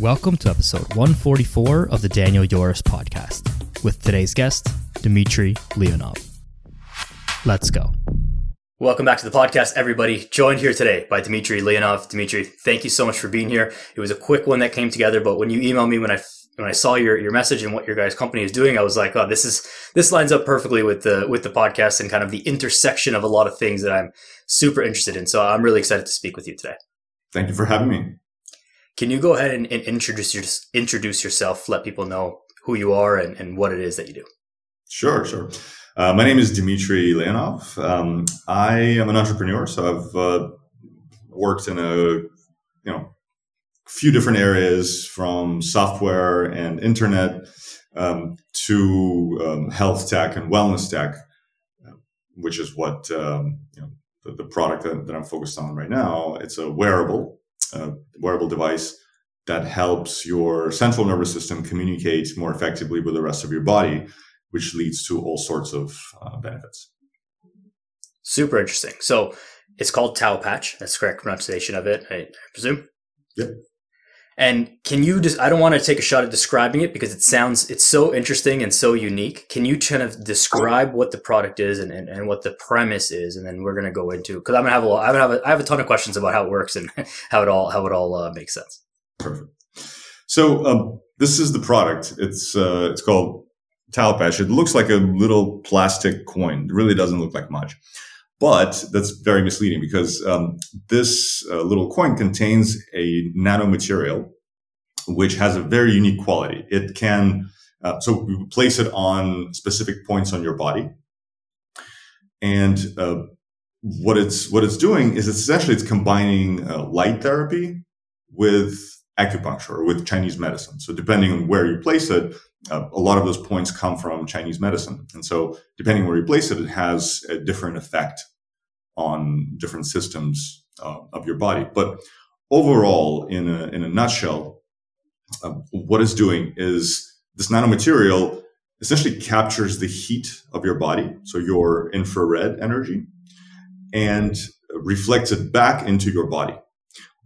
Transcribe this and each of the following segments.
Welcome to episode 144 of the Daniel Yoris podcast with today's guest, Dmitri Leonov. Let's go. Welcome back to the podcast, everybody. Joined here today by Dmitri Leonov. Dmitri, thank you so much for being here. It was a quick one that came together, but when you emailed me when I when I saw your, your message and what your guys' company is doing, I was like, oh, this is this lines up perfectly with the with the podcast and kind of the intersection of a lot of things that I'm super interested in. So I'm really excited to speak with you today. Thank you for having me. Can you go ahead and, and introduce your, introduce yourself? Let people know who you are and, and what it is that you do. Sure, sure. Uh, my name is Dmitri Leonov. Um, I am an entrepreneur, so I've uh, worked in a you know few different areas from software and internet um, to um, health tech and wellness tech, which is what um, you know, the, the, product that, that, I'm focused on right now. It's a wearable a wearable device that helps your central nervous system communicate more effectively with the rest of your body, which leads to all sorts of uh, benefits. Super interesting. So it's called Taopatch. That's correct pronunciation of it, I, I presume. Yep. And can you just, I don't want to take a shot at describing it because it sounds, it's so interesting and so unique. Can you kind of describe what the product is and, and, and what the premise is? And then we're going to go into, cause I'm going to have a lot, I have a, I have a ton of questions about how it works and how it all, how it all uh, makes sense. Perfect. So, um, this is the product. It's, uh, it's called Tau It looks like a little plastic coin. It really doesn't look like much. But that's very misleading because um, this uh, little coin contains a nanomaterial which has a very unique quality. It can, uh, so we place it on specific points on your body. And uh, what it's what it's doing is essentially it's combining uh, light therapy with acupuncture or with Chinese medicine. So depending on where you place it, uh, a lot of those points come from Chinese medicine. And so depending where you place it, it has a different effect on different systems uh, of your body. But overall, in a, in a nutshell, uh, what it's doing is this nanomaterial essentially captures the heat of your body, so your infrared energy, and reflects it back into your body.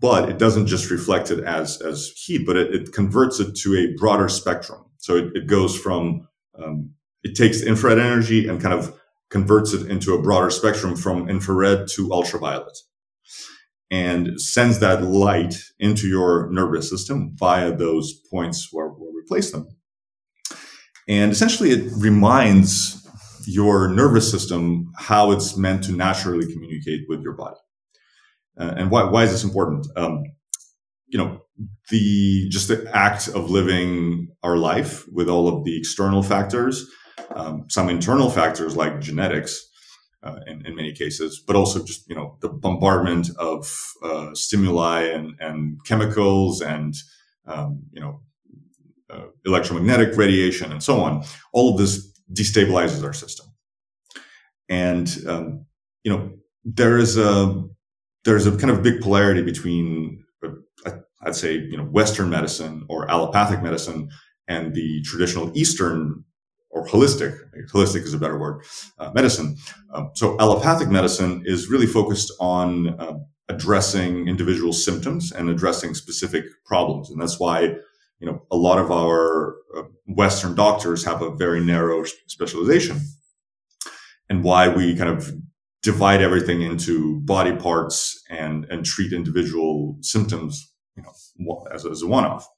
But it doesn't just reflect it as, as heat, but it, it converts it to a broader spectrum. So it, it goes from, um, it takes infrared energy and kind of converts it into a broader spectrum from infrared to ultraviolet and sends that light into your nervous system via those points where, where we place them. And essentially, it reminds your nervous system how it's meant to naturally communicate with your body. Uh, and why, why is this important? Um, you know, the just the act of living our life with all of the external factors um, some internal factors like genetics uh, in, in, many cases, but also just you know the bombardment of uh, stimuli and, and chemicals and um, you know uh, electromagnetic radiation and so on. All of this destabilizes our system, and um, you know there is a there's a kind of big polarity between I'd say you know Western medicine or allopathic medicine and the traditional Eastern or holistic, holistic is a better word, uh, medicine. Um, so allopathic medicine is really focused on uh, addressing individual symptoms and addressing specific problems. And that's why, you know, a lot of our uh, Western doctors have a very narrow specialization and why we kind of divide everything into body parts and, and treat individual symptoms, you know, as, as a one-off.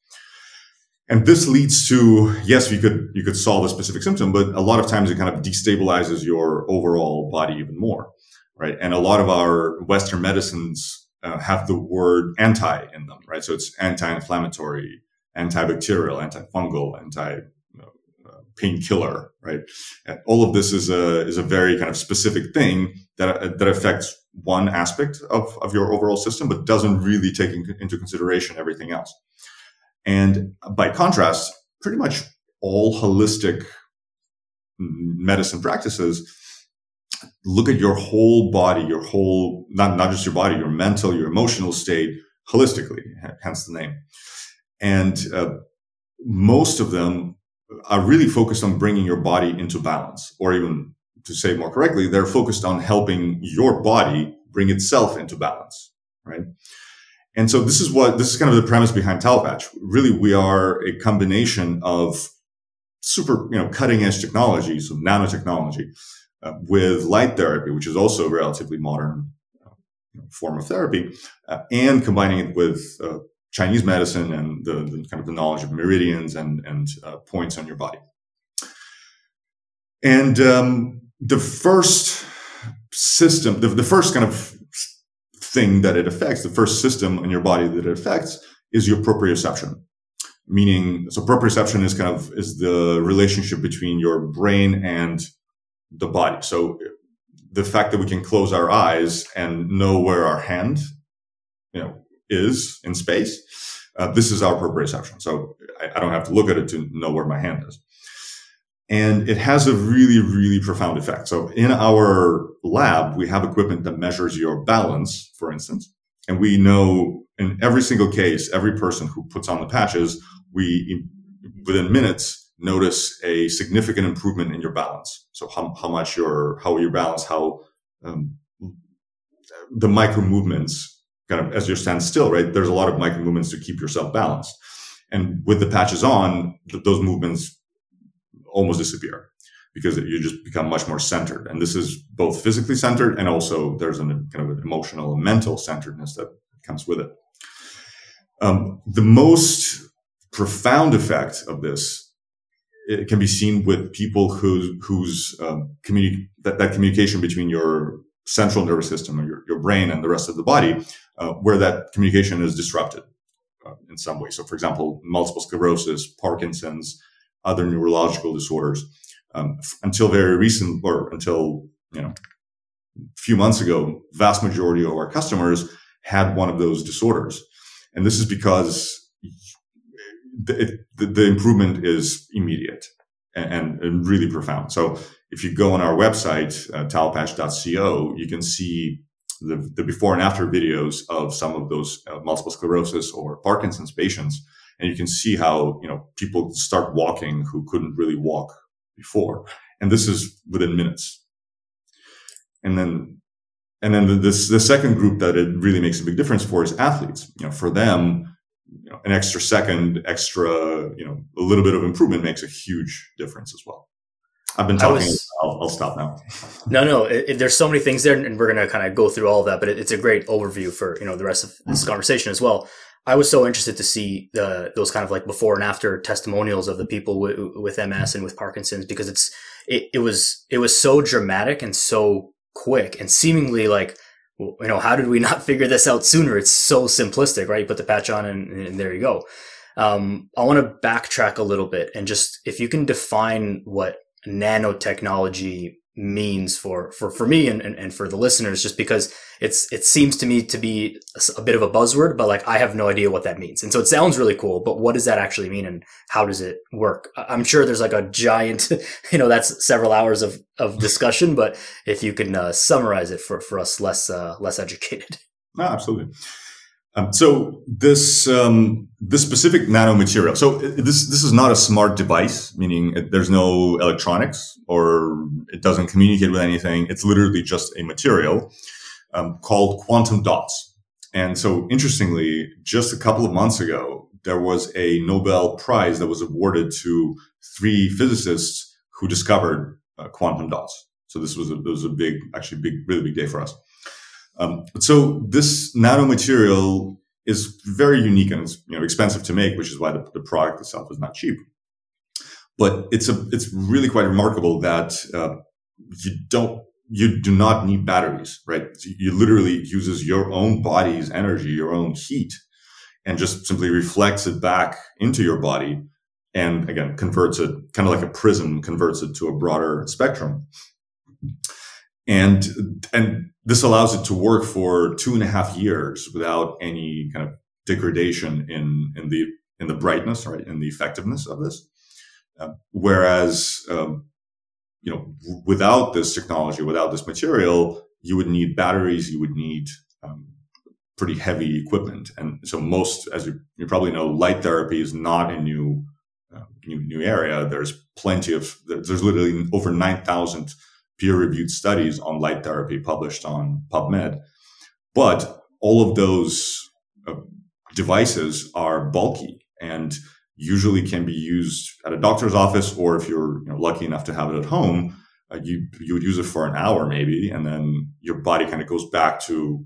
And this leads to, yes, you could, you could solve a specific symptom, but a lot of times it kind of destabilizes your overall body even more, right? And a lot of our Western medicines uh, have the word anti in them, right? So it's anti-inflammatory, antibacterial, antifungal, anti uh, painkiller, right? And all of this is a, is a very kind of specific thing that, that affects one aspect of, of your overall system, but doesn't really take in, into consideration everything else. And by contrast, pretty much all holistic medicine practices look at your whole body, your whole, not, not just your body, your mental, your emotional state holistically, hence the name. And uh, most of them are really focused on bringing your body into balance, or even to say more correctly, they're focused on helping your body bring itself into balance, right? And so this is what this is kind of the premise behind Taopatch. Really, we are a combination of super, you know, cutting edge technology, so nanotechnology, uh, with light therapy, which is also a relatively modern uh, form of therapy, uh, and combining it with uh, Chinese medicine and the, the, kind of the knowledge of meridians and and uh, points on your body. And um, the first system, the, the first kind of thing that it affects, the first system in your body that it affects is your proprioception. Meaning, so proprioception is kind of, is the relationship between your brain and the body. So the fact that we can close our eyes and know where our hand, you know, is in space, uh, this is our proprioception. So I, I don't have to look at it to know where my hand is and it has a really, really profound effect. So in our lab, we have equipment that measures your balance, for instance, and we know in every single case, every person who puts on the patches, we within minutes notice a significant improvement in your balance. So how, how much your how your balance, how um, the micro movements kind of as you stand still, right? There's a lot of micro movements to keep yourself balanced. And with the patches on, th- those movements almost disappear because you just become much more centered. And this is both physically centered and also there's an kind of an emotional and mental centeredness that comes with it. Um, the most profound effect of this it can be seen with people who, whose um, communi- that, that communication between your central nervous system or your, your brain and the rest of the body, uh, where that communication is disrupted uh, in some way. So, for example, multiple sclerosis, Parkinson's, other neurological disorders. Um, until very recent, or until you know, a few months ago, vast majority of our customers had one of those disorders, and this is because the, the, the improvement is immediate and, and, really profound. So if you go on our website, uh, taopatch.co, you can see the, the, before and after videos of some of those uh, multiple sclerosis or Parkinson's patients and you can see how you know people start walking who couldn't really walk before and this is within minutes and then and then the, this the second group that it really makes a big difference for is athletes you know for them you know, an extra second extra you know a little bit of improvement makes a huge difference as well I've been talking. Was, I'll, I'll, stop now. no, no. It, it, there's so many things there, and we're going to kind of go through all of that. But it, it's a great overview for you know the rest of this conversation as well. I was so interested to see the those kind of like before and after testimonials of the people w- with MS and with Parkinson's because it's it, it was it was so dramatic and so quick and seemingly like you know how did we not figure this out sooner? It's so simplistic, right? You put the patch on and, and there you go. Um, I want to backtrack a little bit and just if you can define what nanotechnology means for for for me and, and, and for the listeners just because it's it seems to me to be a, bit of a buzzword but like i have no idea what that means. And so it sounds really cool but what does that actually mean and how does it work? I'm sure there's like a giant you know that's several hours of of discussion but if you can uh, summarize it for for us less uh, less educated. No absolutely um, so this um, this specific nanomaterial. So this this is not a smart device, meaning it, there's no electronics or it doesn't communicate with anything. It's literally just a material um, called quantum dots. And so, interestingly, just a couple of months ago, there was a Nobel Prize that was awarded to three physicists who discovered uh, quantum dots. So this was a, was a big, actually, big, really big day for us. Um, so this nanomaterial is very unique and it's you know expensive to make, which is why the, the product itself is not cheap. But it's a it's really quite remarkable that uh, you don't you do not need batteries, right? You literally uses your own body's energy, your own heat, and just simply reflects it back into your body, and again converts it kind of like a prism, converts it to a broader spectrum and and this allows it to work for two and a half years without any kind of degradation in in the in the brightness right in the effectiveness of this. Uh, whereas um, you know without this technology without this material you would need batteries you would need um, pretty heavy equipment. And so most as you, you probably know light therapy is not a new uh, new new area. There's plenty of there's literally over 9000 peer reviewed studies on light therapy published on PubMed. But all of those uh, devices are bulky and usually can be used at a doctor's office or if you're you know, lucky enough to have it at home uh, you you would use it for an hour maybe and then your body kind of goes back to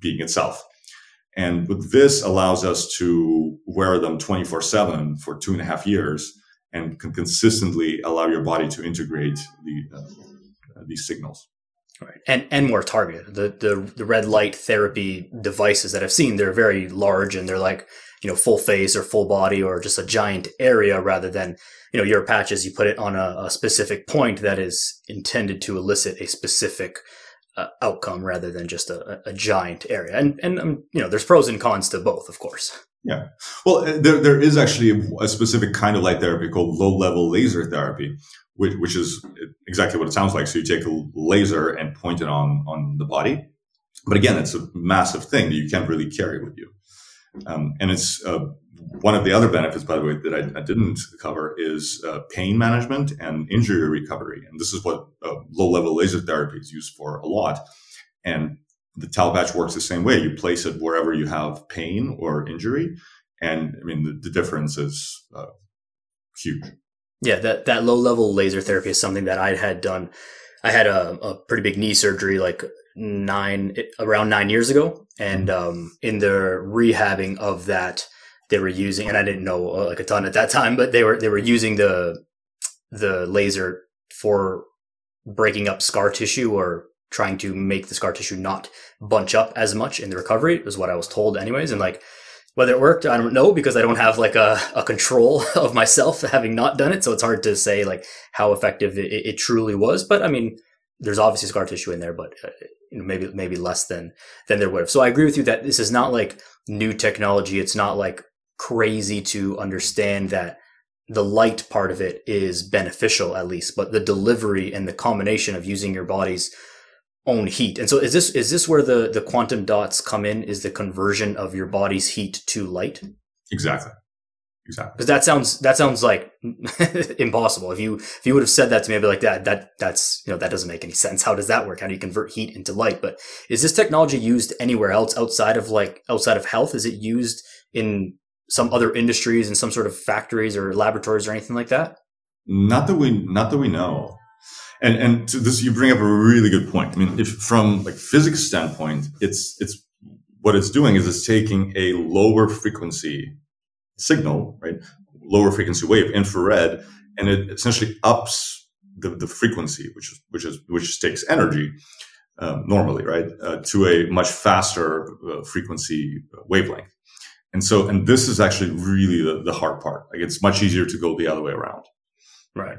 being itself and with this allows us to wear them 24 7 for two and a half years and can consistently allow your body to integrate the uh, these signals. Right. And and more targeted. The, the the red light therapy devices that I've seen, they're very large and they're like, you know, full face or full body or just a giant area rather than, you know, your patches, you put it on a, a specific point that is intended to elicit a specific uh, outcome rather than just a, a giant area. And and um, you know, there's pros and cons to both, of course. Yeah. Well, uh, there, there is actually a specific kind of light therapy called low level laser therapy, which, which is exactly what it sounds like. So you take a laser and point it on, on the body. But again, it's a massive thing that you can't really carry with you. Um, and it's uh, one of the other benefits, by the way, that I, I didn't cover is uh, pain management and injury recovery. And this is what uh, low level laser therapy is used for a lot. And the Taopatch works the same way. You place it wherever you have pain or injury. And I mean, the, the difference is uh, huge. Yeah, that, that low level laser therapy is something that I had done. I had a, a pretty big knee surgery like nine, around nine years ago. And mm-hmm. um, in the rehabbing of that, they were using, and I didn't know uh, like a ton at that time, but they were, they were using the, the laser for breaking up scar tissue or trying to make the scar tissue not bunch up as much in the recovery is what I was told anyways. And like, whether it worked, I don't know because I don't have like a, a control of myself having not done it. So it's hard to say like how effective it, it truly was. But I mean, there's obviously scar tissue in there, but uh, maybe, maybe less than, than there would have. So I agree with you that this is not like new technology. It's not like crazy to understand that the light part of it is beneficial at least, but the delivery and the combination of using your body's own heat. And so is this is this where the the quantum dots come in? Is the conversion of your body's heat to light? Exactly. Exactly. Because that sounds that sounds like impossible. If you if you would have said that to me, I'd be like that that that's you know that doesn't make any sense. How does that work? How do you convert heat into light? But is this technology used anywhere else outside of like outside of health? Is it used in some other industries and some sort of factories or laboratories or anything like that? Not that we not that we know. And and to this, you bring up a really good point. I mean, if from like physics standpoint, it's it's what it's doing is it's taking a lower frequency signal, right, lower frequency wave, infrared, and it essentially ups the, the frequency, which is which is which takes energy um, normally, right, uh, to a much faster uh, frequency wavelength. And so, and this is actually really the, the hard part. Like it's much easier to go the other way around. Right.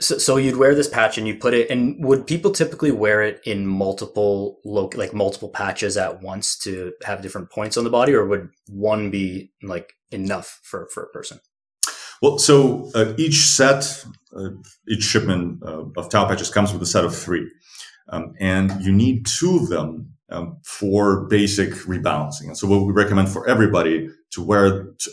So, so you'd wear this patch and you put it, and would people typically wear it in multiple lo- like multiple patches at once to have different points on the body, or would one be like enough for for a person? Well, so uh, each set, uh, each shipment uh, of Taopatches comes with a set of three, um, and you need two of them um, for basic rebalancing. And so, what we recommend for everybody to wear t-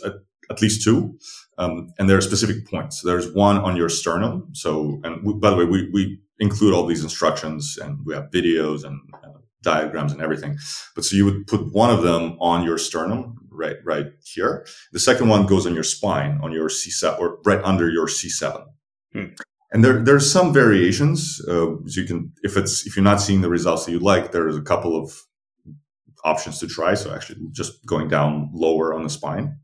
at least two. Um, and there are specific points. There's one on your sternum. So, and we, by the way, we, we include all these instructions and we have videos and uh, diagrams and everything. But so you would put one of them on your sternum, right, right here. The second one goes on your spine, on your C7 or right under your C7. Hmm. And there, there's some variations. Uh, so you can, if it's, if you're not seeing the results that you'd like, there's a couple of options to try. So actually just going down lower on the spine.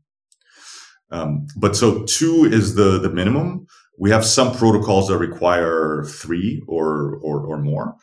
Um, but so two is the the minimum. We have some protocols that require three or or, or more,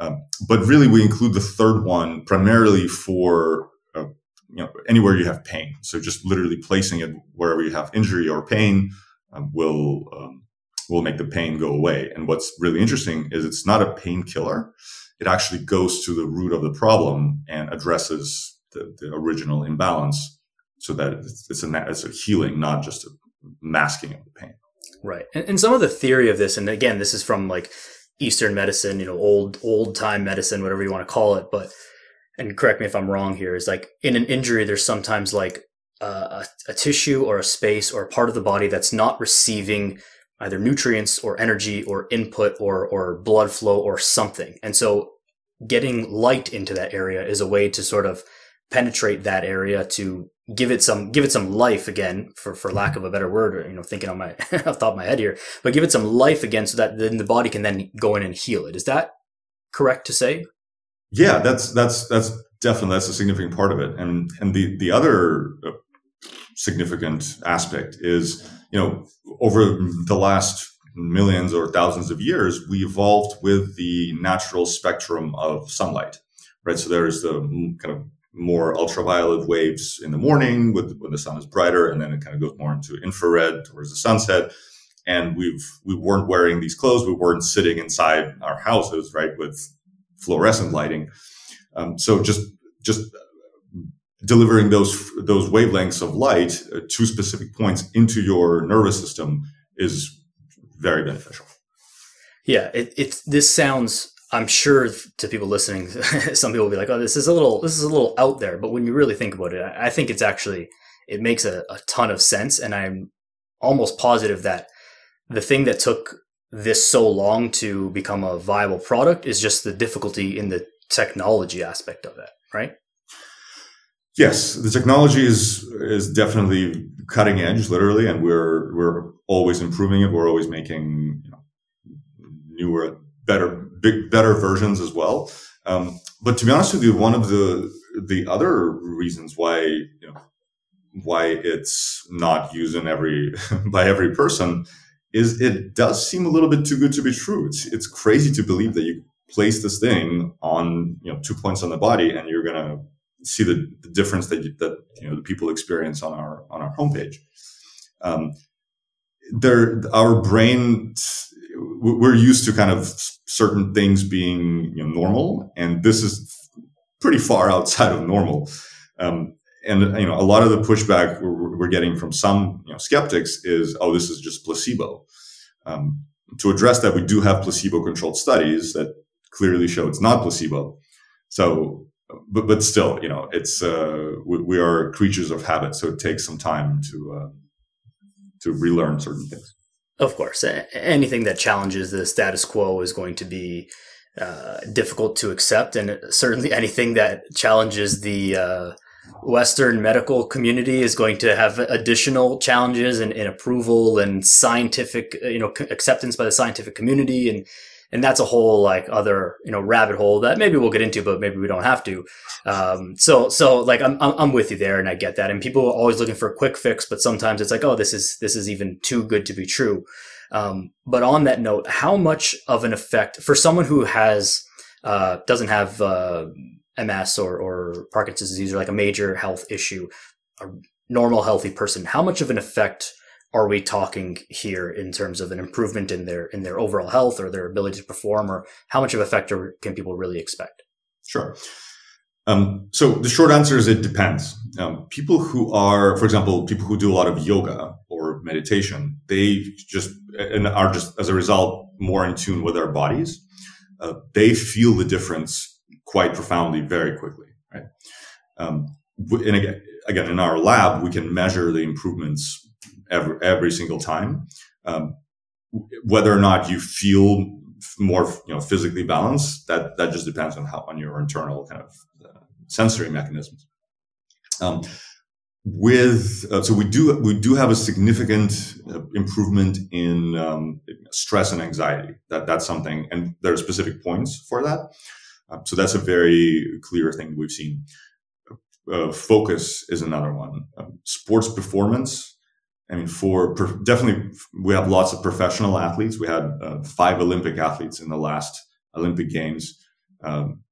um, but really we include the third one primarily for uh, you know anywhere you have pain. So just literally placing it wherever you have injury or pain um, will um, will make the pain go away. And what's really interesting is it's not a painkiller. It actually goes to the root of the problem and addresses the, the original imbalance so that it's, a it's a healing, not just a masking of the pain. Right, and, and some of the theory of this, and again, this is from like Eastern medicine, you know, old old time medicine, whatever you want to call it. But and correct me if I'm wrong here. Is like in an injury, there's sometimes like a, a tissue or a space or a part of the body that's not receiving either nutrients or energy or input or or blood flow or something, and so getting light into that area is a way to sort of penetrate that area to give it some give it some life again for for lack of a better word or you know thinking on my off top of my head here but give it some life again so that then the body can then go in and heal it. Is that correct to say? Yeah that's that's that's definitely that's a significant part of it. And and the the other uh, significant aspect is you know over the last millions or thousands of years we evolved with the natural spectrum of sunlight right? So there's the kind of more ultraviolet waves in the morning with, when the sun is brighter, and then it kind of goes more into infrared towards the sunset. And we've we weren't wearing these clothes, we weren't sitting inside our houses, right, with fluorescent lighting. Um, so just just delivering those those wavelengths of light uh, to specific points into your nervous system is very beneficial. Yeah, it, it's this sounds I'm sure to people listening, some people will be like, "Oh, this is a little, this is a little out there." But when you really think about it, I think it's actually it makes a, a ton of sense, and I'm almost positive that the thing that took this so long to become a viable product is just the difficulty in the technology aspect of it, right? Yes, the technology is is definitely cutting edge, literally, and we're we're always improving it. We're always making you know, newer, better big, better versions as well. Um, but to be honest with you, one of the the other reasons why you know why it's not used in every by every person is it does seem a little bit too good to be true. It's it's crazy to believe that you place this thing on you know two points on the body and you're gonna see the, the difference that you, that you know the people experience on our on our homepage. Um, there, our brain we're used to kind of certain things being you know, normal, and this is pretty far outside of normal. Um, and you know, a lot of the pushback we're, we're getting from some you know, skeptics is, "Oh, this is just placebo." Um, to address that, we do have placebo-controlled studies that clearly show it's not placebo. So, but but still, you know, it's uh, we, we, are creatures of habit, so it takes some time to uh, to relearn certain things. Of course, anything that challenges the status quo is going to be uh, difficult to accept, and certainly anything that challenges the uh, Western medical community is going to have additional challenges in, in approval and scientific, you know, acceptance by the scientific community and and that's a whole like other you know rabbit hole that maybe we'll get into, but maybe we don't have to. Um, so so like I'm I'm with you there, and I get that. And people are always looking for a quick fix, but sometimes it's like, oh, this is this is even too good to be true. Um, but on that note, how much of an effect for someone who has uh, doesn't have uh, MS or, or Parkinson's disease or like a major health issue, a normal healthy person, how much of an effect are we talking here in terms of an improvement in their in their overall health or their ability to perform or how much of a factor can people really expect? Sure. Um, so the short answer is it depends. Um, people who are for example people who do a lot of yoga or meditation they just and are just as a result more in tune with their bodies. Uh, they feel the difference quite profoundly very quickly right? Um, and again again in our lab we can measure the improvements every, every single time. Um, whether or not you feel more, you know, physically balanced, that, that just depends on how, on your internal kind of uh, sensory mechanisms. Um, with uh, so we do we do have a significant uh, improvement in um, stress and anxiety. That that's something, and there are specific points for that. Uh, so that's a very clear thing we've seen. Uh, focus is another one. Um, sports performance I mean, for definitely, we have lots of professional athletes. We had uh, five Olympic athletes in the last Olympic Games. Um,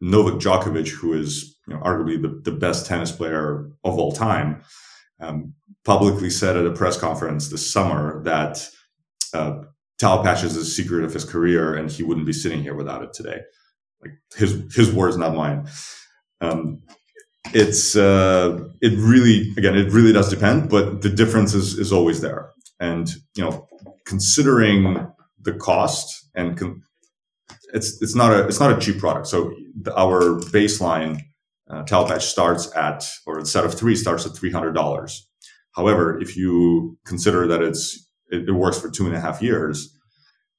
Novak Djokovic, who is you know, arguably the, the best tennis player of all time, um, publicly said at a press conference this summer that uh, Taopatch is the secret of his career, and he wouldn't be sitting here without it today. Like his his words, not mine. Um, it's uh, it really again it really does depend, but the difference is is always there. And you know, considering the cost and con- it's it's not a it's not a cheap product. So the, our baseline uh, Taopatch starts at or a set of three starts at three hundred dollars. However, if you consider that it's it, it, works for two and a half years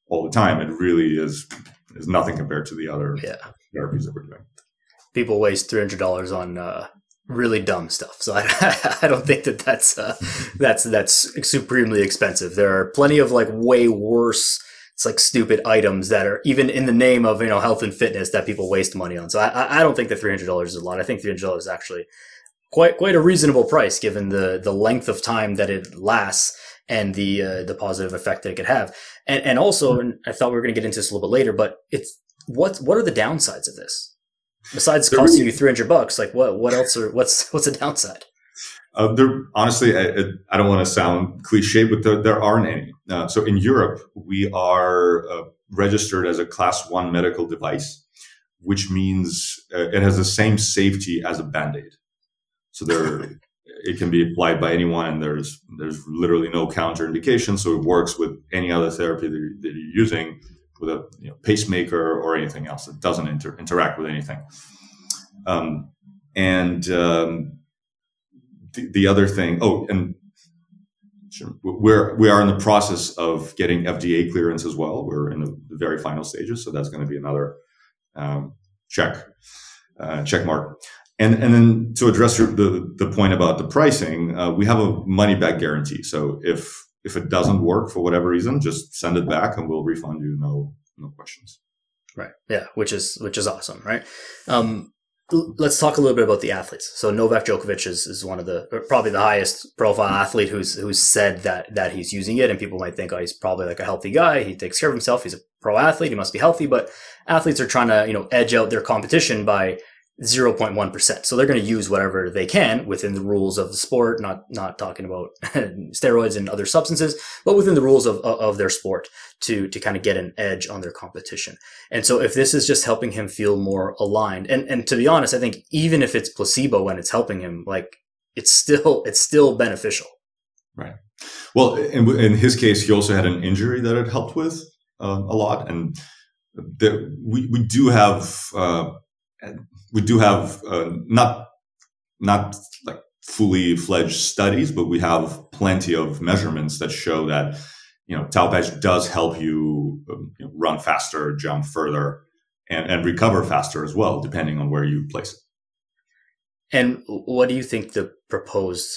all the time, it really is is nothing compared to the other yeah. therapies that we're doing people waste three hundred dollars on uh, really dumb stuff. So I, I don't think that that's uh, that's that's supremely expensive. There are plenty of like way worse. It's like stupid items that are even in the name of you know health and fitness that people waste money on. So I, I don't think that three hundred dollars is a lot. I think three hundred dollars is actually quite quite a reasonable price given the the length of time that it lasts and the uh, the positive effect that it could have. And and also, and I thought we were going to get into this a little bit later, but it's what what are the downsides of this? Besides costing you three hundred bucks, like what what else are what's what's the downside? Uh, there, honestly, I, I don't want to sound cliche, but there, there aren't any. Uh, so in Europe, we are uh, registered as a class one medical device, which means uh, it has the same safety as a band aid. So there, it can be applied by anyone, and there's there's literally no counterindication. So it works with any other therapy that you're, that you're using with a you know, pacemaker or anything else. It doesn't inter- interact with anything. Um, and um, the, the other thing, oh, and we're we are in the process of getting FDA clearance as well. We're in the very final stages, so that's going to be another um, check uh, check mark. And and then to address the the point about the pricing, uh, we have a money back guarantee. So if if it doesn't work for whatever reason, just send it back and we'll refund you. No, no questions. Right. Yeah. Which is, which is awesome. Right. Um, let's talk a little bit about the athletes. So Novak Djokovic is, is one of the probably the highest profile athlete who's who's said that that he's using it, and people might think, oh, he's probably like a healthy guy. He takes care of himself. He's a pro athlete. He must be healthy. But athletes are trying to you know edge out their competition by 0.1%. So they're going to use whatever they can within the rules of the sport, not, not talking about steroids and other substances, but within the rules of, of their sport to, to kind of get an edge on their competition. And so if this is just helping him feel more aligned, and, and to be honest, I think even if it's placebo and it's helping him, like it's still, it's still beneficial. Right. Well, in, in his case, he also had an injury that it helped with uh, a lot. And there, we, we do have, uh, we do have uh, not not like fully fledged studies, but we have plenty of measurements that show that you know Taopatch does help you, um, you know, run faster, jump further, and, and recover faster as well, depending on where you place it. And what do you think the proposed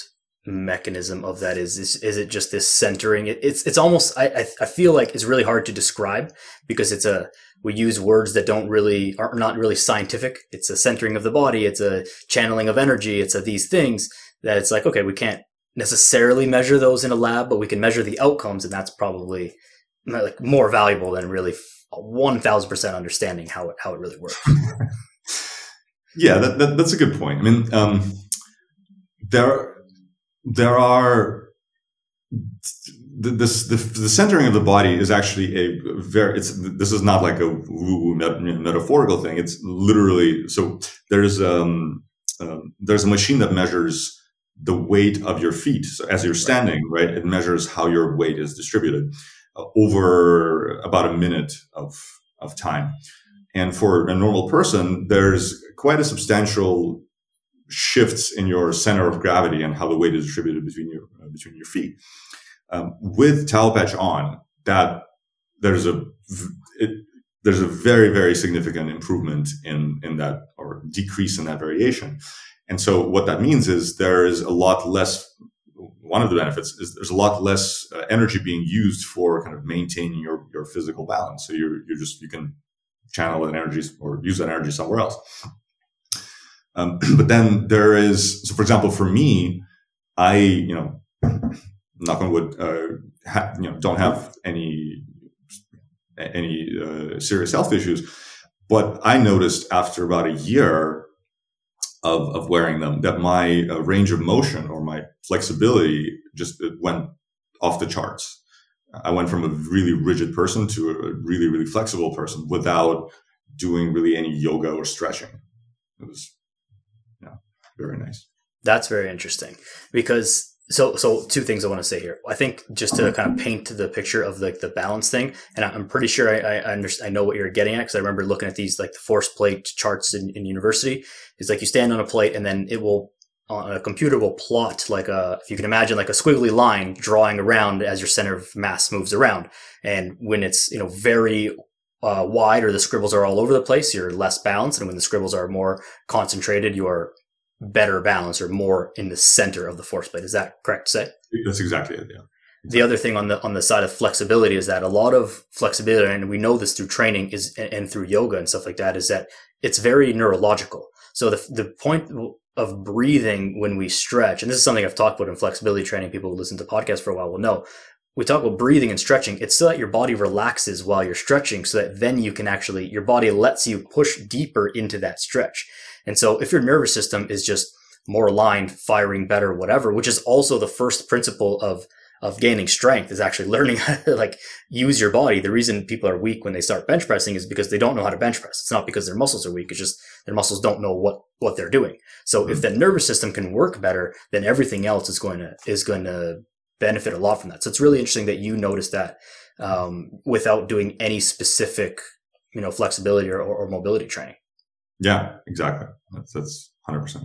mechanism of that is? Is, is it just this centering? It, it's it's almost I I feel like it's really hard to describe because it's a we use words that don't really are not really scientific. It's a centering of the body. It's a channeling of energy. It's a these things that it's like okay, we can't necessarily measure those in a lab, but we can measure the outcomes, and that's probably like more valuable than really one thousand percent understanding how it how it really works. yeah, that, that, that's a good point. I mean, um, there there are the, this the, the, centering of the body is actually a very it's this is not like a woo metaphorical thing. It's literally so there's um, um, there's a machine that measures the weight of your feet. So as you're standing right it measures how your weight is distributed uh, over about a minute of of time. And for a normal person there's quite a substantial shifts in your center of gravity and how the weight is distributed between your uh, between your feet um, with Taopatch on, that there's a it, there's a very very significant improvement in in that or decrease in that variation. And so what that means is there is a lot less. One of the benefits is there's a lot less uh, energy being used for kind of maintaining your your physical balance. So you're you're just you can channel that energy or use that energy somewhere else. Um, but then there is so for example for me, I you know knock on wood, uh, ha- you know, don't have any any uh, serious health issues. But I noticed after about a year of, of wearing them that my uh, range of motion or my flexibility just went off the charts. I went from a really rigid person to a really, really flexible person without doing really any yoga or stretching. It was, yeah, very nice. That's very interesting because so so two things I want to say here. I think just to kind of paint the picture of like the, balance thing, and I'm pretty sure I I, understand, I know what you're getting at because I remember looking at these like the force plate charts in, in university. It's like you stand on a plate and then it will on a computer will plot like a if you can imagine like a squiggly line drawing around as your center of mass moves around. And when it's you know very uh, wide or the scribbles are all over the place, you're less balanced, and when the scribbles are more concentrated, you are better balance or more in the center of the force plate. Is that correct to say? That's exactly it. Yeah. The other thing on the on the side of flexibility is that a lot of flexibility, and we know this through training, is and through yoga and stuff like that, is that it's very neurological. So the the point of breathing when we stretch, and this is something I've talked about in flexibility training. People who listen to podcasts for a while will know. We talk about breathing and stretching. It's so that your body relaxes while you're stretching, so that then you can actually your body lets you push deeper into that stretch. And so if your nervous system is just more aligned, firing better, whatever, which is also the first principle of of gaining strength is actually learning how to like use your body. The reason people are weak when they start bench pressing is because they don't know how to bench press. It's not because their muscles are weak. It's just their muscles don't know what, what they're doing. So mm-hmm. if the nervous system can work better, then everything else is going to, is going to benefit a lot from that. So it's really interesting that you noticed that, um, without doing any specific, you know, flexibility or, or mobility training. Yeah, exactly. That's, that's hundred percent.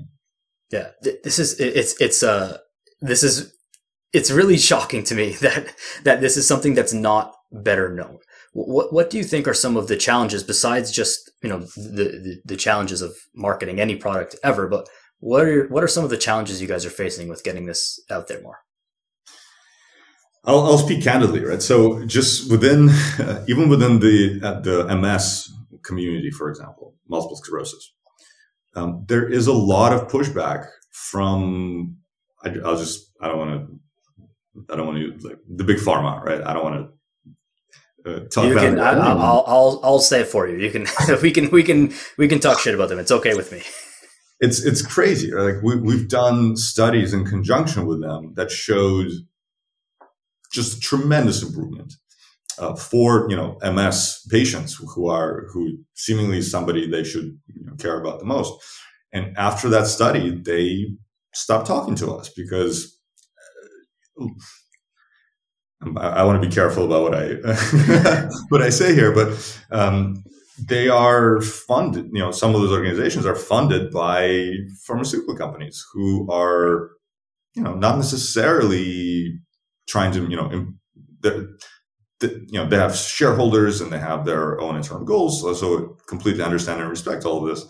Yeah. This is, it's, it's, uh, this is it's really shocking to me that that this is something that's not better known. What what do you think are some of the challenges besides just you know the the, the challenges of marketing any product ever? But what are what are some of the challenges you guys are facing with getting this out there more? I'll, I'll speak candidly, right? So just within, uh, even within the uh, the MS community, for example, multiple sclerosis, um, there is a lot of pushback from. I, will just I don't want to I don't want to use like the big pharma, right? I don't want to uh, talk you about. Can, I, will I'll I'll say it for you. You can we can we can we can talk shit about them. It's okay with me. It's it's crazy. Right? Like we we've done studies in conjunction with them that showed just tremendous improvement uh, for you know MS patients who are who seemingly somebody they should you know, care about the most. And after that study, they stopped talking to us because I, I want to be careful about what I what I say here, but um, they are funded. You know, some of those organizations are funded by pharmaceutical companies who are, you know, not necessarily trying to, you know, you know, they have shareholders and they have their own internal goals. So, so completely understand and respect all of this,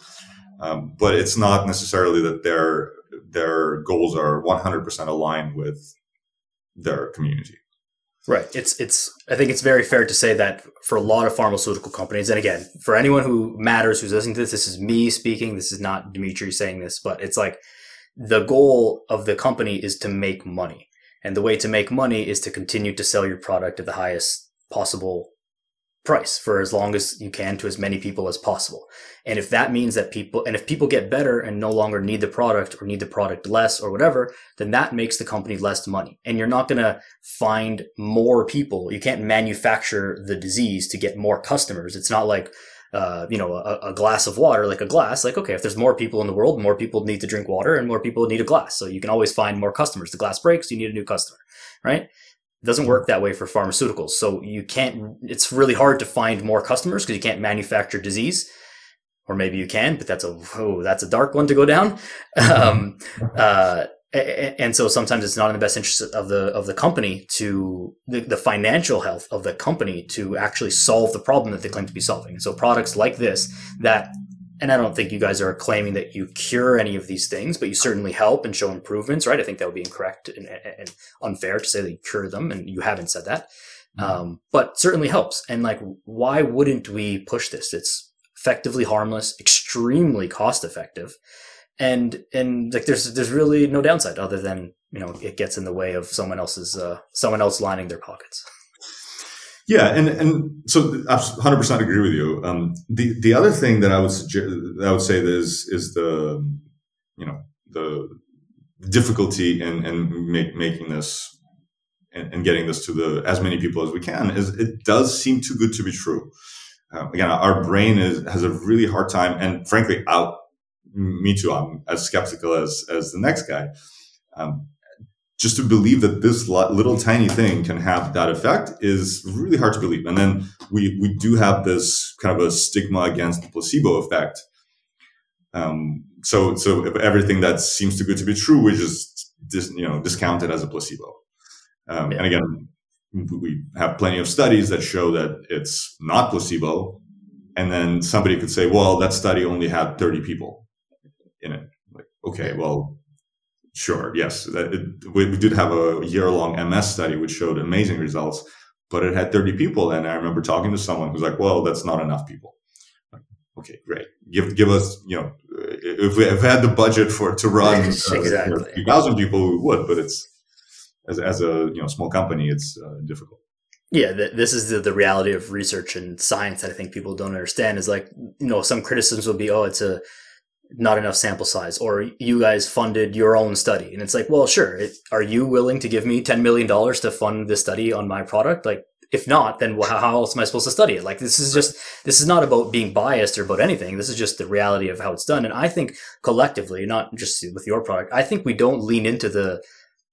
um, but it's not necessarily that their their goals are 100% aligned with their community. Right. It's it's I think it's very fair to say that for a lot of pharmaceutical companies, and again, for anyone who matters who's listening to this, this is me speaking. This is not Dimitri saying this, but it's like the goal of the company is to make money. And the way to make money is to continue to sell your product at the highest possible price for as long as you can to as many people as possible. And if that means that people, and if people get better and no longer need the product or need the product less or whatever, then that makes the company less money. And you're not going to find more people. You can't manufacture the disease to get more customers. It's not like, uh, you know, a, a, glass of water, like a glass, like, okay, if there's more people in the world, more people need to drink water and more people need a glass. So you can always find more customers. The glass breaks, you need a new customer, right? It doesn't work that way for pharmaceuticals. So you can't, it's really hard to find more customers because you can't manufacture disease. Or maybe you can, but that's a, oh, that's a dark one to go down. um, uh, and so sometimes it's not in the best interest of the of the company to the, the financial health of the company to actually solve the problem that they claim to be solving. so products like this that and I don't think you guys are claiming that you cure any of these things, but you certainly help and show improvements, right? I think that would be incorrect and, and unfair to say that you cure them, and you haven't said that. Mm-hmm. Um, but certainly helps. And like, why wouldn't we push this? It's effectively harmless, extremely cost effective, and and like there's there's really no downside other than you know it gets in the way of someone else's uh, someone else lining their pockets. Yeah, and and so I 100 percent agree with you. Um, the the other thing that I would suggest, I would say is is the you know the difficulty in in make, making this and, and, getting this to the as many people as we can is it does seem too good to be true. Uh, again, our brain is has a really hard time, and frankly, out me too. I'm as skeptical as as the next guy. Um, just to believe that this little tiny thing can have that effect is really hard to believe. And then we we do have this kind of a stigma against the placebo effect. Um, so so if everything that seems too good to be true, we just dis, you know discount it as a placebo. Um. And again, we have plenty of studies that show that it's not placebo. And then somebody could say, well, that study only had 30 people in it. Like, okay, well, sure, yes, it, we, we did have a year long MS study which showed amazing results, but it had 30 people. And I remember talking to someone who's like, well, that's not enough people. Like, okay, great. Give give us, you know, if we have had the budget for to run exactly. uh, 2,000 people, we would, but it's as, as a you know small company, it's uh, difficult. Yeah, this is the, the reality of research and science that I think people don't understand. Is like you know some criticisms will be, oh, it's a not enough sample size, or you guys funded your own study, and it's like, well, sure. It, are you willing to give me ten million dollars to fund this study on my product? Like, if not, then how else am I supposed to study it? Like, this is just this is not about being biased or about anything. This is just the reality of how it's done. And I think collectively, not just with your product, I think we don't lean into the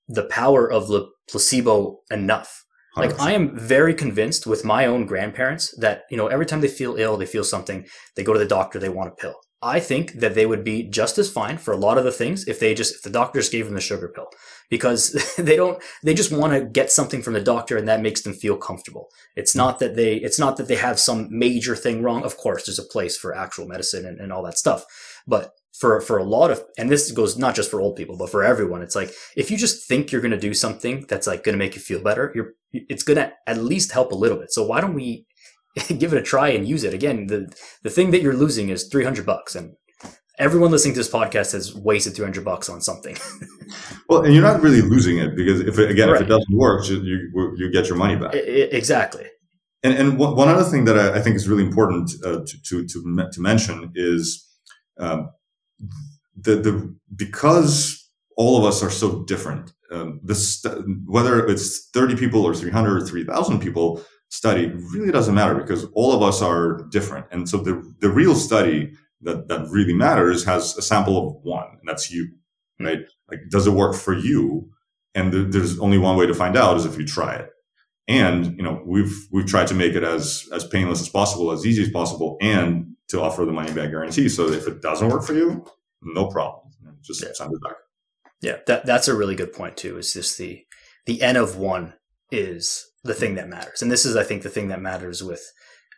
the power of the placebo enough. 100%. Like I am very convinced with my own grandparents that, you know, every time they feel ill, they feel something, they go to the doctor, they want a pill. I think that they would be just as fine for a lot of the things if they just if the doctor just gave them the sugar pill because they don't they just want to get something from the doctor and that makes them feel comfortable. It's not that they it's not that they have some major thing wrong. Of course, there's a place for actual medicine and, and all that stuff, but for for a lot of and this goes not just for old people but for everyone it's like if you just think you're going to do something that's like going to make you feel better you're it's going to at least help a little bit so why don't we give it a try and use it again the the thing that you're losing is 300 bucks and everyone listening to this podcast has wasted 300 bucks on something well and you're not really losing it because if it, again right. if it doesn't work you, you, you get your money back exactly and and one other thing that I, think is really important uh, to, to to to mention is um, the the because all of us are so different. Um, this whether it's thirty people or three hundred or three thousand people study really doesn't matter because all of us are different. And so the the real study that that really matters has a sample of one, and that's you, hmm. right? Like, does it work for you? And th- there's only one way to find out is if you try it. And you know we've we've tried to make it as as painless as possible, as easy as possible, and to offer the money back guarantee. So if it doesn't work for you, no problem. Just yeah. send it back. Yeah, that that's a really good point too. Is just the the n of one is the thing that matters, and this is I think the thing that matters with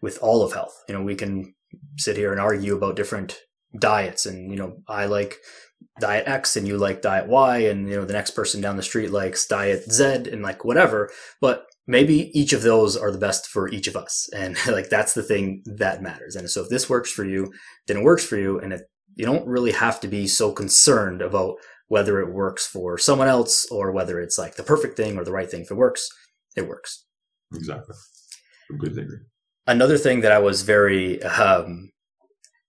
with all of health. You know, we can sit here and argue about different diets, and you know, I like diet X and you like diet Y, and you know, the next person down the street likes diet Z, and like whatever. But maybe each of those are the best for each of us and like that's the thing that matters and so if this works for you then it works for you and it, you don't really have to be so concerned about whether it works for someone else or whether it's like the perfect thing or the right thing if it works it works exactly completely agree another thing that i was very um,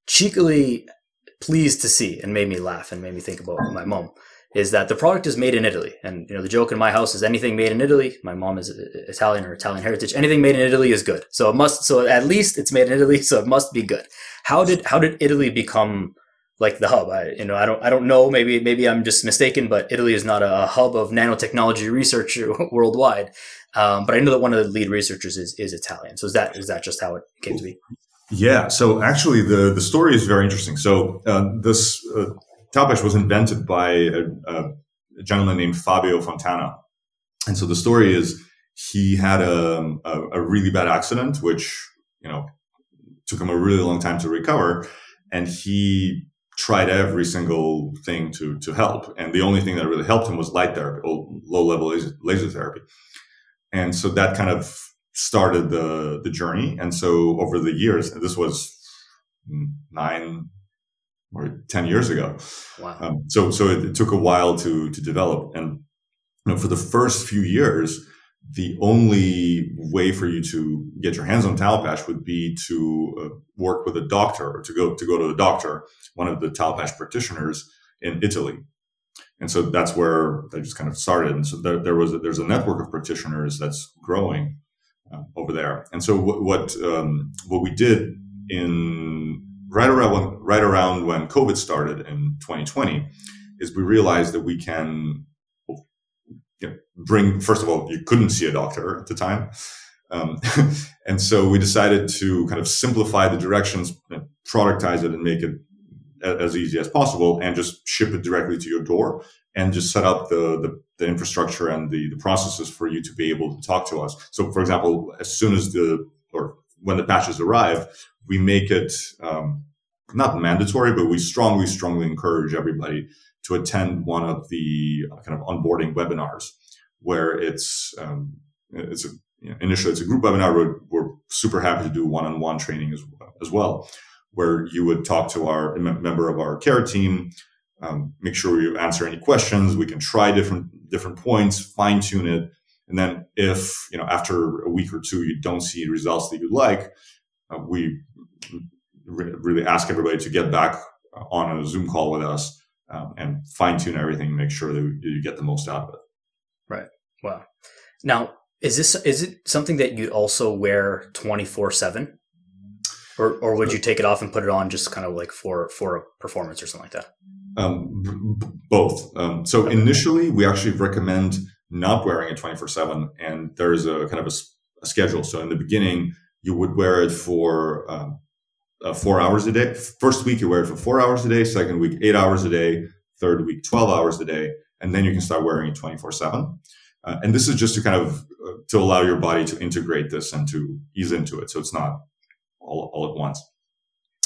cheekily pleased to see and made me laugh and made me think about my mom is that the product is made in Italy. And, you know, the joke in my house is anything made in Italy. My mom is Italian or Italian heritage. Anything made in Italy is good. So it must, so at least it's made in Italy. So it must be good. How did, how did Italy become like the hub? I, you know, I don't, I don't know. Maybe, maybe I'm just mistaken, but Italy is not a hub of nanotechnology research worldwide. Um, but I know that one of the lead researchers is, is Italian. So is that, is that just how it came to be? Yeah. So actually the, the story is very interesting. So, uh, this, uh, was invented by a, a, gentleman named Fabio Fontana. And so the story is he had a, a, a, really bad accident, which, you know, took him a really long time to recover. And he tried every single thing to, to help. And the only thing that really helped him was light therapy, low level laser, laser therapy. And so that kind of started the, the journey. And so over the years, this was nine, or 10 years ago. Wow. Um, so, so it, it, took a while to, to develop. And, you know, for the first few years, the only way for you to get your hands on Taopatch would be to uh, work with a doctor or to go, to go to a doctor, one of the Taopatch practitioners in Italy. And so that's where they just kind of started. And so there, there was, a, there's a network of practitioners that's growing uh, over there. And so what, what, um, what we did in right around when, right around when COVID started in 2020, is we realized that we can you know, bring. First of all, you couldn't see a doctor at the time, um, and so we decided to kind of simplify the directions, productize it, and make it as easy as possible, and just ship it directly to your door, and just set up the the, the infrastructure and the the processes for you to be able to talk to us. So, for example, as soon as the or when the patches arrive, we make it um, not mandatory, but we strongly, strongly encourage everybody to attend one of the kind of onboarding webinars where it's um, it's a you know, initially it's a group webinar. We're, we're super happy to do one-on-one training as, as well, where you would talk to our member of our care team, um, make sure you answer any questions. We can try different different points, fine tune it, and then if you know after a week or two you don't see results that you like, uh, we re- really ask everybody to get back on a Zoom call with us um, and fine tune everything, make sure that you get the most out of it. Right. Wow. Now, is this is it something that you'd also wear twenty four seven, or or would you take it off and put it on just kind of like for for a performance or something like that? Um, b- both. Um, so okay. initially, we actually recommend not wearing it twenty four seven, and there's a kind of a, a, schedule. So in the beginning, you would wear it for um, uh, four hours a day. First week, you wear it for four hours a day. Second week, eight hours a day. Third week, twelve hours a day, and then you can start wearing it twenty four seven. Uh, and this is just to kind of uh, to allow your body to integrate this and to ease into it. So it's not all, all at once.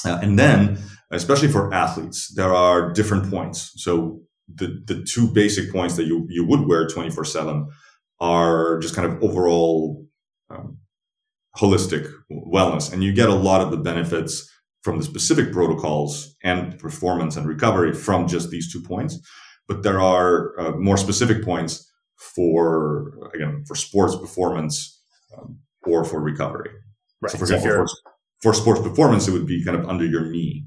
Uh, and then, especially for athletes, there are different points. So the, the two basic points that you, you would wear 24 seven are just kind of overall um, holistic wellness. And you get a lot of the benefits from the specific protocols and performance and recovery from just these two points. But there are uh, more specific points for again for sports performance um, or for recovery. Right. So, for example, for, sports performance, it would be kind of under your knee.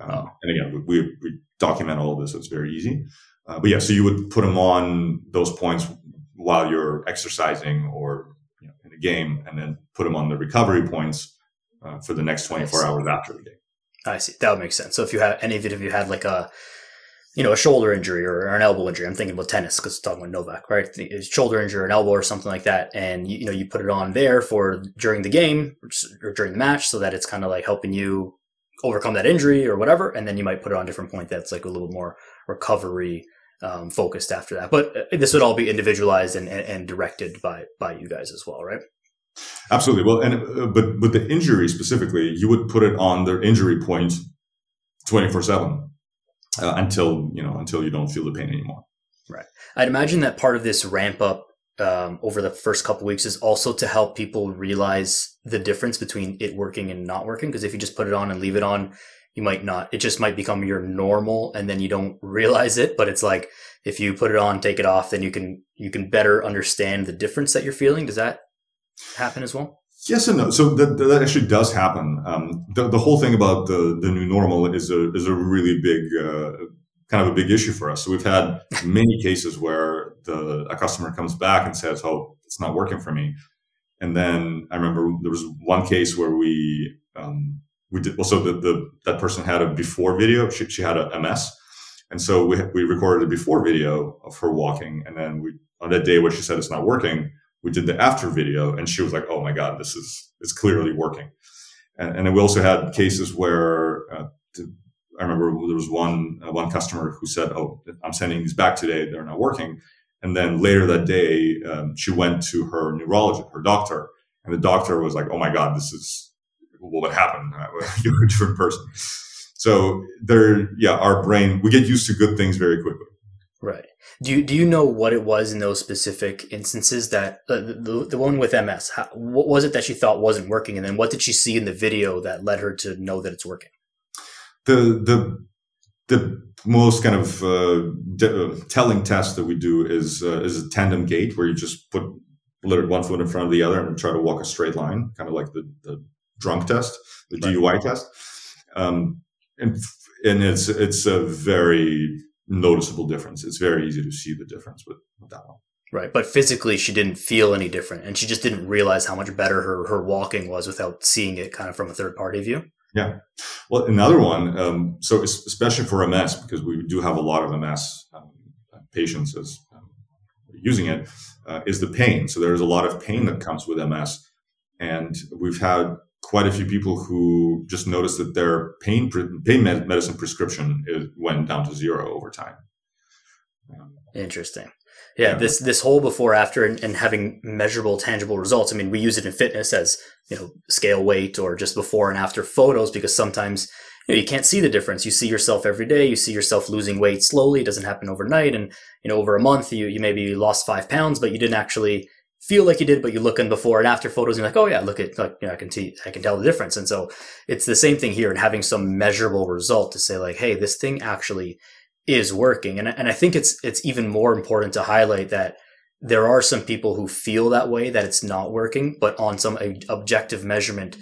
Um, oh. And again, we, we, document all of this, so it's very easy. Uh, but yeah, so you would put them on those points while you're exercising or you know, in a game, and then put them on the recovery points uh, for the next 24 hours after the game. I see. That would make sense. So if you have any of it, if you had like a you know, a shoulder injury or, an elbow injury. I'm thinking about tennis because talking about Novak, right? A shoulder injury or an elbow or something like that. And, you, you know, you put it on there for during the game or during the match so that it's kind of like helping you overcome that injury or whatever. And then you might put it on a different point that's like a little more recovery um, focused after that. But uh, this would all be individualized and, and, and directed by, by you guys as well, right? Absolutely. Well, and uh, but with the injury specifically, you would put it on the injury point 24 seven uh, until you know until you don't feel the pain anymore. Right. I'd imagine that part of this ramp up um, over the first couple weeks is also to help people realize the difference between it working and not working. Because if you just put it on and leave it on, you might not. It just might become your normal, and then you don't realize it. But it's like if you put it on, take it off, then you can you can better understand the difference that you're feeling. Does that happen as well? Yes and no. So that, that actually does happen. Um, the, the whole thing about the, the new normal is a is a really big uh, kind of a big issue for us. So we've had many cases where the a customer comes back and says, "Oh, it's not working for me," and then I remember there was one case where we um, we did also the, the that person had a before video. She, she had a MS, and so we we recorded a before video of her walking, and then we on that day where she said it's not working we did the after video and she was like, Oh my God, this is, it's clearly working. And, and then we also had cases where, uh, I remember there was one, uh, one customer who said, Oh, I'm sending these back today. They're not working. And then later that day, um, she went to her neurologist, her doctor, and the doctor was like, Oh my God, this is what happened. You're a different person. So there, yeah, our brain, we get used to good things very quickly. Right. Do you do you know what it was in those specific instances that uh, the, the one with MS? How, what was it that she thought wasn't working, and then what did she see in the video that led her to know that it's working? The the the most kind of uh, de- uh, telling test that we do is uh, is a tandem gait where you just put literally one foot in front of the other and try to walk a straight line, kind of like the, the drunk test, the right. DUI test. Um, and and it's it's a very noticeable difference. It's very easy to see the difference with, with that one. Right. But physically, she didn't feel any different. And she just didn't realize how much better her, her walking was without seeing it kind of from a third party view. Yeah. Well, another one, um, so especially for MS, because we do have a lot of MS um, patients as um, using it, uh, is the pain. So there's a lot of pain that comes with MS. And we've had quite a few people who just noticed that their pain pain medicine prescription is, went down to zero over time. Um, Interesting. Yeah, yeah, this this whole before after and, and, having measurable tangible results. I mean, we use it in fitness as you know scale weight or just before and after photos because sometimes you, know, you can't see the difference. You see yourself every day. You see yourself losing weight slowly. It doesn't happen overnight. And, you know, over a month, you, you maybe lost five pounds, but you didn't actually feel like you did, but you look in before and after photos and you're like, oh yeah, look at, like, you know, I can see, I can tell the difference. And so it's the same thing here and having some measurable result to say like, hey, this thing actually is working. And, and I think it's, it's even more important to highlight that there are some people who feel that way that it's not working, but on some objective measurement,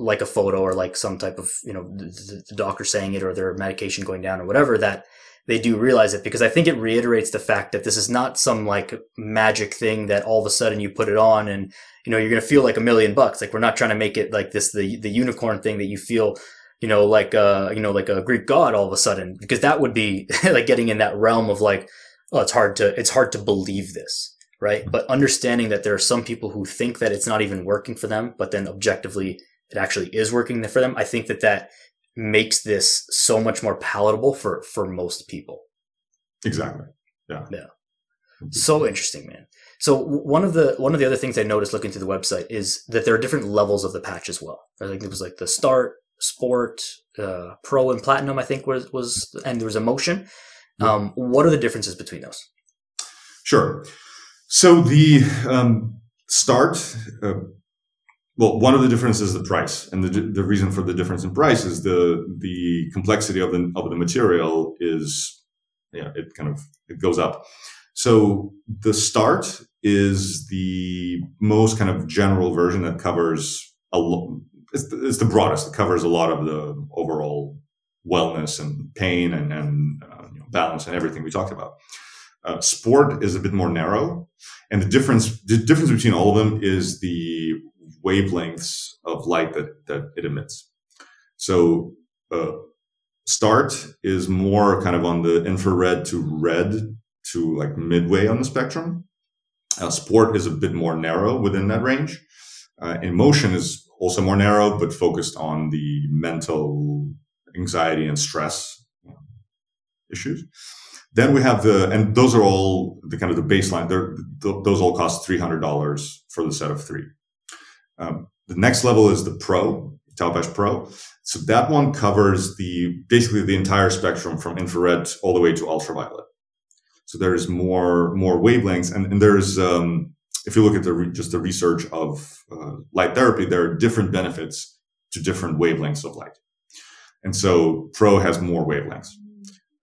like a photo or like some type of, you know, the, the doctor saying it or their medication going down or whatever, that they do realize it because I think it reiterates the fact that this is not some like magic thing that all of a sudden you put it on and you know you're to feel like a million bucks. Like we're not trying to make it like this the the unicorn thing that you feel you know like uh you know like a Greek god all of a sudden because that would be like getting in that realm of like oh it's hard to it's hard to believe this right but understanding that there are some people who think that it's not even working for them but then objectively it actually is working for them i think that that makes this so much more palatable for for most people. Exactly. Yeah. Yeah. So interesting, man. So one of the one of the other things I noticed looking through the website is that there are different levels of the patch as well. I think it was like the start, sport, uh, pro, and platinum. I think was was and there was a motion. Um, what are the differences between those? Sure. So the um, start uh, well, one of the differences is the price, and the the reason for the difference in price is the the complexity of the of the material is yeah it kind of it goes up. So the start is the most kind of general version that covers a. It's the, it's the broadest. It covers a lot of the overall wellness and pain and, and uh, you know, balance and everything we talked about. Uh, sport is a bit more narrow, and the difference the difference between all of them is the wavelengths of light that, that it emits. So, uh, start is more kind of on the infrared to red to like midway on the spectrum. Uh, sport is a bit more narrow within that range. Uh, emotion is also more narrow, but focused on the mental anxiety and stress issues. Then we have the, and those are all the kind of the baseline. They're, th- those all cost $300 for the set of three. Um, the next level is the Pro, Taopatch Pro. So that one covers the basically the entire spectrum from infrared all the way to ultraviolet. So there's more more wavelengths, and, and there's um, if you look at the re- just the research of uh, light therapy, there are different benefits to different wavelengths of light, and so Pro has more wavelengths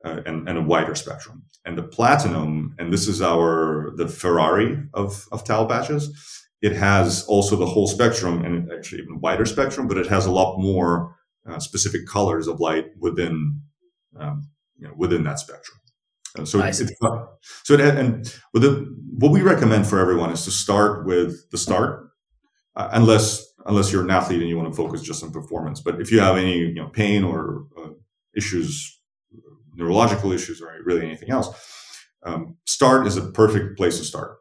uh, and, and a wider spectrum. And the Platinum, and this is our the Ferrari of of towel it has also the whole spectrum and actually even wider spectrum, but it has a lot more uh, specific colors of light within um, you know, within that spectrum. Uh, so it, so it and with the, what we recommend for everyone is to start with the start, uh, unless unless you're an athlete and you want to focus just on performance. But if you have any you know pain or uh, issues, neurological issues, or really anything else, um, start is a perfect place to start.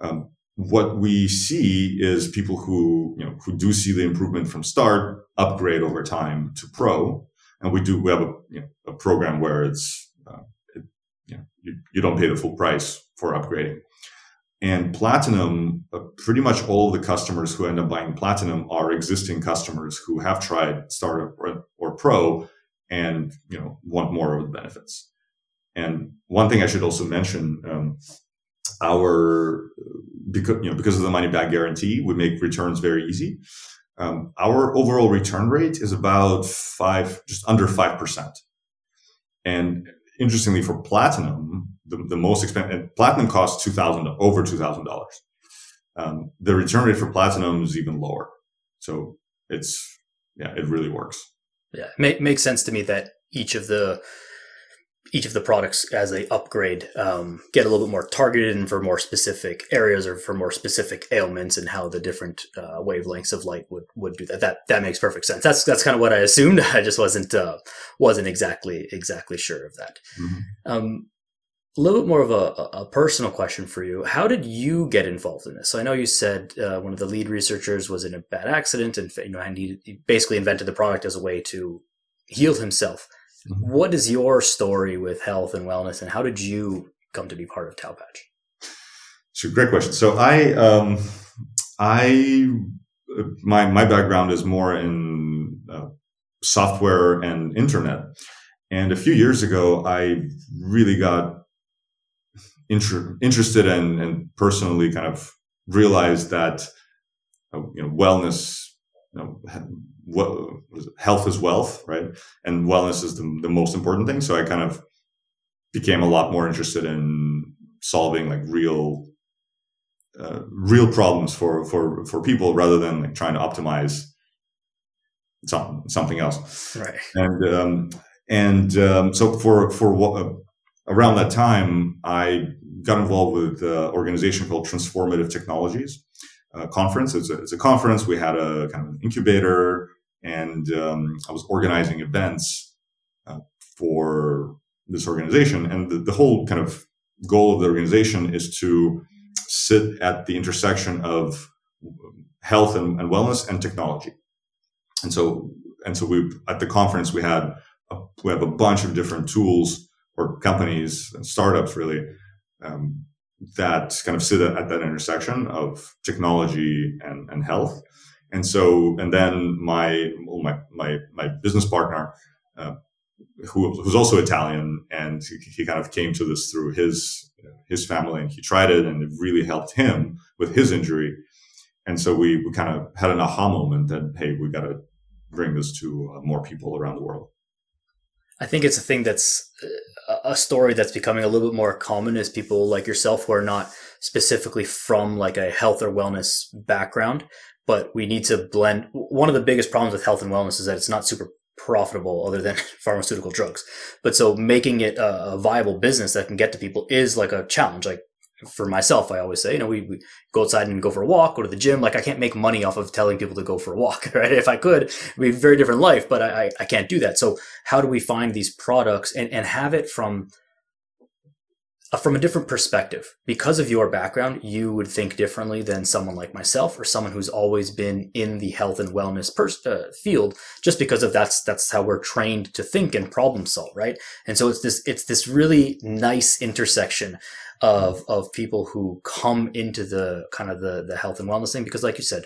Um, what we see is people who you know who do see the improvement from start upgrade over time to pro. And we do we have a, you know, a program where it's uh, it, you, know, you, you, don't pay the full price for upgrading. And platinum uh, pretty much all of the customers who end up buying platinum are existing customers who have tried startup or, or pro and you know want more of the benefits. And one thing i should also mention um, our because you know because of the money back guarantee, we make returns very easy. Um, our overall return rate is about five, just under five percent. And interestingly, for platinum, the, the most expensive platinum costs two thousand over two thousand um, dollars. The return rate for platinum is even lower. So it's yeah, it really works. Yeah, it makes sense to me that each of the each of the products as they upgrade um, get a little bit more targeted and for more specific areas or for more specific ailments and how the different uh, wavelengths of light would, would do that. That that makes perfect sense. That's that's kind of what I assumed. I just wasn't uh, wasn't exactly exactly sure of that. Mm-hmm. Um, a little bit more of a, a, personal question for you. How did you get involved in this? So I know you said uh, one of the lead researchers was in a bad accident and you know and he basically invented the product as a way to heal himself. Mm-hmm. What is your story with health and wellness, and how did you come to be part of Patch? So, great question. So, I, um, I, my my background is more in uh, software and internet. And a few years ago, I really got inter- interested in and personally kind of realized that uh, you know wellness, you know, well, health is wealth, right? And wellness is the, the most important thing. So I kind of became a lot more interested in solving like real uh, real problems for for for people rather than like trying to optimize some, something else right and um, and um, so for for uh, around that time i got involved with an organization called transformative technologies uh, conference. It's a, it's a, conference. We had a kind of incubator and um, i was organizing events uh, for this organization. And the, the whole kind of goal of the organization is to sit at the intersection of health and, and wellness and technology. And so, and so we at the conference we had a, we have a bunch of different tools or companies and startups really um, that kind of sit at that intersection of technology and, and health. And so, and then my my my my business partner uh, who who's also Italian, and he, he, kind of came to this through his his family, and he tried it, and it really helped him with his injury. And so we, we kind of had an aha moment that hey, we got to bring this to uh, more people around the world. I think it's a thing that's uh, a story that's becoming a little bit more common as people like yourself who are not specifically from like a health or wellness background, but we need to blend. One of the biggest problems with health and wellness is that it's not super profitable other than pharmaceutical drugs. But so making it a, viable business that can get to people is like a challenge. Like for myself, I always say, you know, we, we, go outside and go for a walk, go to the gym. Like I can't make money off of telling people to go for a walk, right? If I could, be a very different life, but I, I can't do that. So how do we find these products and, and have it from uh, from a different perspective. Because of your background, you would think differently than someone like myself or someone who's always been in the health and wellness pers- uh, field, just because of that's that's how we're trained to think and problem solve, right? And so it's this it's this really nice intersection of of people who come into the kind of the the health and wellness thing because, like you said,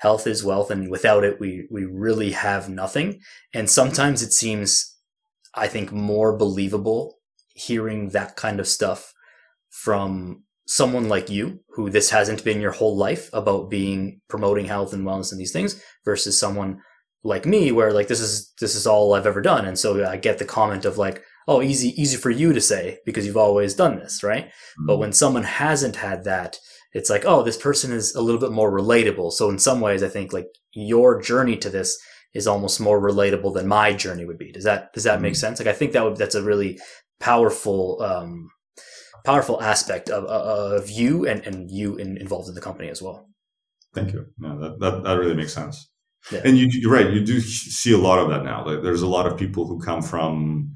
health is wealth, and without it, we we really have nothing. And sometimes it seems, I think, more believable hearing that kind of stuff from someone like you who this hasn't been your whole life about being promoting health and wellness and these things versus someone like me where like this is this is all I've ever done and so I get the comment of like oh easy easy for you to say because you've always done this right mm-hmm. but when someone hasn't had that it's like oh this person is a little bit more relatable so in some ways I think like your journey to this is almost more relatable than my journey would be does that does that make mm-hmm. sense like I think that would that's a really powerful um, powerful aspect of, of you and, and you in, involved in the company as well. Thank you. No, that, that, that really makes sense. Yeah. And you, are right. You do see a lot of that now. Like, there's a lot of people who come from,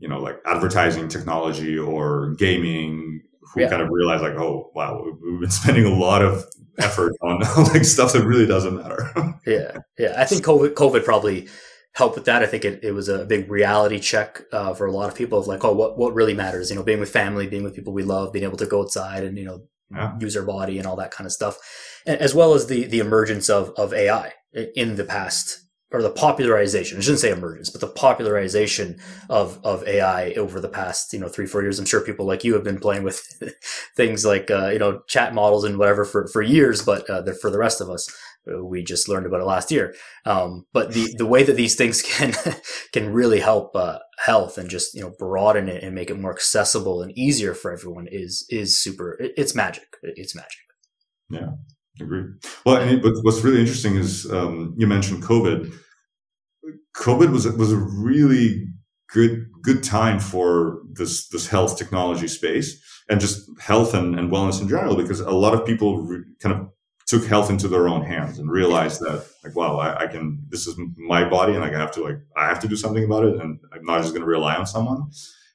you know, like advertising technology or gaming who yeah. kind of realize like, oh, wow, we've been spending a lot of effort on like stuff that really doesn't matter. yeah. Yeah. I think COVID, COVID probably helped with that. I think it, it was a big reality check uh, for a lot of people of like, oh, what, what really matters? You know, being with family, being with people we love, being able to go outside and, you know, yeah. use our body and all that kind of stuff. And, as well as the, the emergence of, of AI in the past or the popularization, I shouldn't say emergence, but the popularization of, of AI over the past, you know, three, four years. I'm sure people like you have been playing with things like, uh, you know, chat models and whatever for, for years, but uh, for the rest of us, we just learned about it last year. Um, but the, the way that these things can, can really help, uh, health and just, you know, broaden it and make it more accessible and easier for everyone is, is super, it's magic. It's magic. Yeah. Agree. Well, but what's really interesting is, um, you mentioned COVID. COVID was, was a really good, good time for this, this health technology space and just health and, and wellness in general, because a lot of people re- kind of took health into their own hands and realized that like wow I, I, can this is my body and like i have to like i have to do something about it and i'm not just going to rely on someone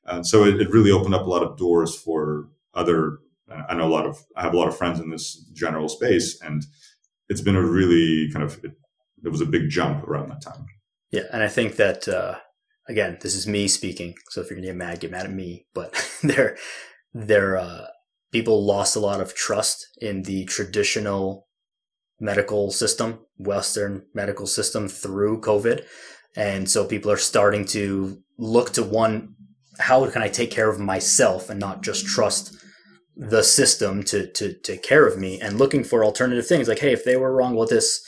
and so it, it, really opened up a lot of doors for other i know a lot of i have a lot of friends in this general space and it's been a really kind of it, it was a big jump around that time yeah and i think that uh again this is me speaking so if you're gonna get mad get mad at me but they're they're uh people lost a lot of trust in the traditional medical system, Western medical system through COVID. And so people are starting to look to one, how can I take care of myself and not just trust the system to, to take care of me and looking for alternative things. Like, hey, if they were wrong with this,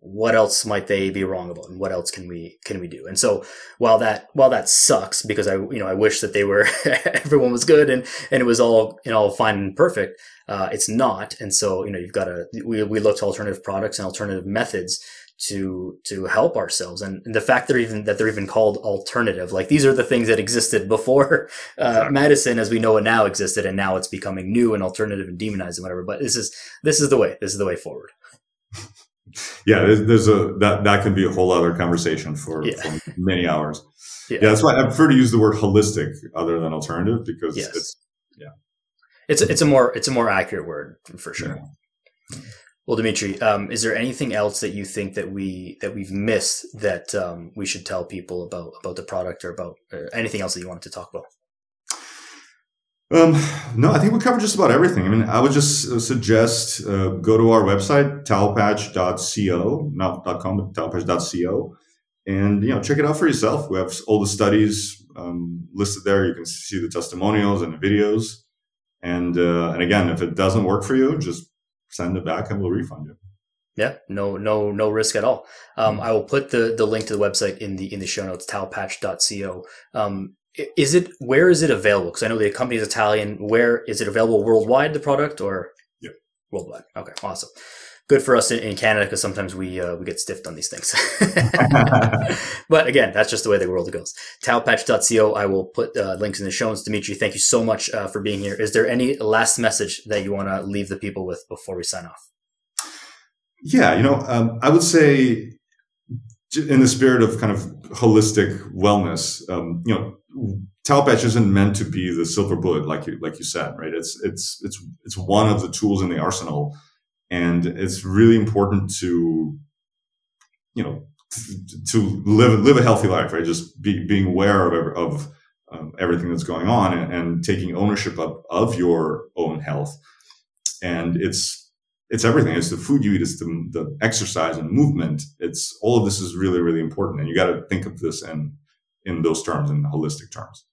what else might they be wrong about and what else can we can we do? And so while that while that sucks because i you know i wish that they were everyone was good and and it was all you know fine and perfect uh, it's not. And so you know you've got to we, we look to alternative products and alternative methods to to help ourselves and the fact they're even that they're even called alternative like these are the things that existed before uh, medicine as we know it now existed and now it's becoming new and alternative and demonized and whatever but this is this is the way this is the way forward yeah, there's, there's, a that that can be a whole other conversation for, yeah. for many hours. Yeah. yeah. that's why I prefer to use the word holistic other than alternative because yes. it's yeah, it's a, it's a more it's a more accurate word for sure. Yeah. Well, Dmitri, um, is there anything else that you think that we that we've missed that um, we should tell people about about the product or about or anything else that you wanted to talk about? Um, no, I think we covered just about everything. I mean, I would just uh, suggest uh, go to our website, taopatch.co, not .com, but taopatch.co, and, you know, check it out for yourself. We have all the studies um, listed there. You can see the testimonials and the videos. And, uh, and again, if it doesn't work for you, just send it back and we'll refund you. Yeah, no, no, no risk at all. Um, mm-hmm. I will put the, the link to the website in the in the show notes, taopatch.co. Um, is it where is it available? Because I know the company is Italian. Where is it available worldwide? The product or yeah, worldwide? Okay, awesome. Good for us in, in Canada because sometimes we uh, we get stiffed on these things. but again, that's just the way the world goes. Taopatch.co. I will put uh, links in the show notes. Dmitri, thank you so much uh, for being here. Is there any last message that you want to leave the people with before we sign off? Yeah, you know, um, I would say in the spirit of kind of holistic wellness, um, you know, Towelpatch isn't meant to be the silver bullet, like you like you said, right? It's it's it's it's one of the tools in the arsenal, and it's really important to, you know, to live live a healthy life, right? Just be, being aware of of um, everything that's going on and, and taking ownership of of your own health, and it's it's everything. It's the food you eat, it's the, the exercise and movement. It's all of this is really, really important. And you got to think of this in, in those terms, in holistic terms.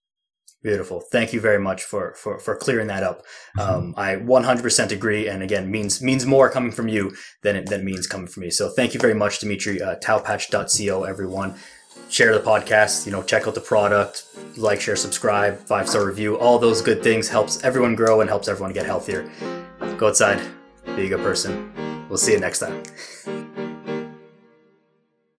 Beautiful. Thank you very much for, for, for clearing that up. Mm-hmm. Um, I 100% agree. And again, means, means more coming from you than it, than it means coming from me. So thank you very much, Dmitri, uh, taopatch.co, everyone. Share the podcast, you know, check out the product, like, share, subscribe, five star review, all those good things helps everyone grow and helps everyone get healthier. Go outside, be a good person. We'll see you next time.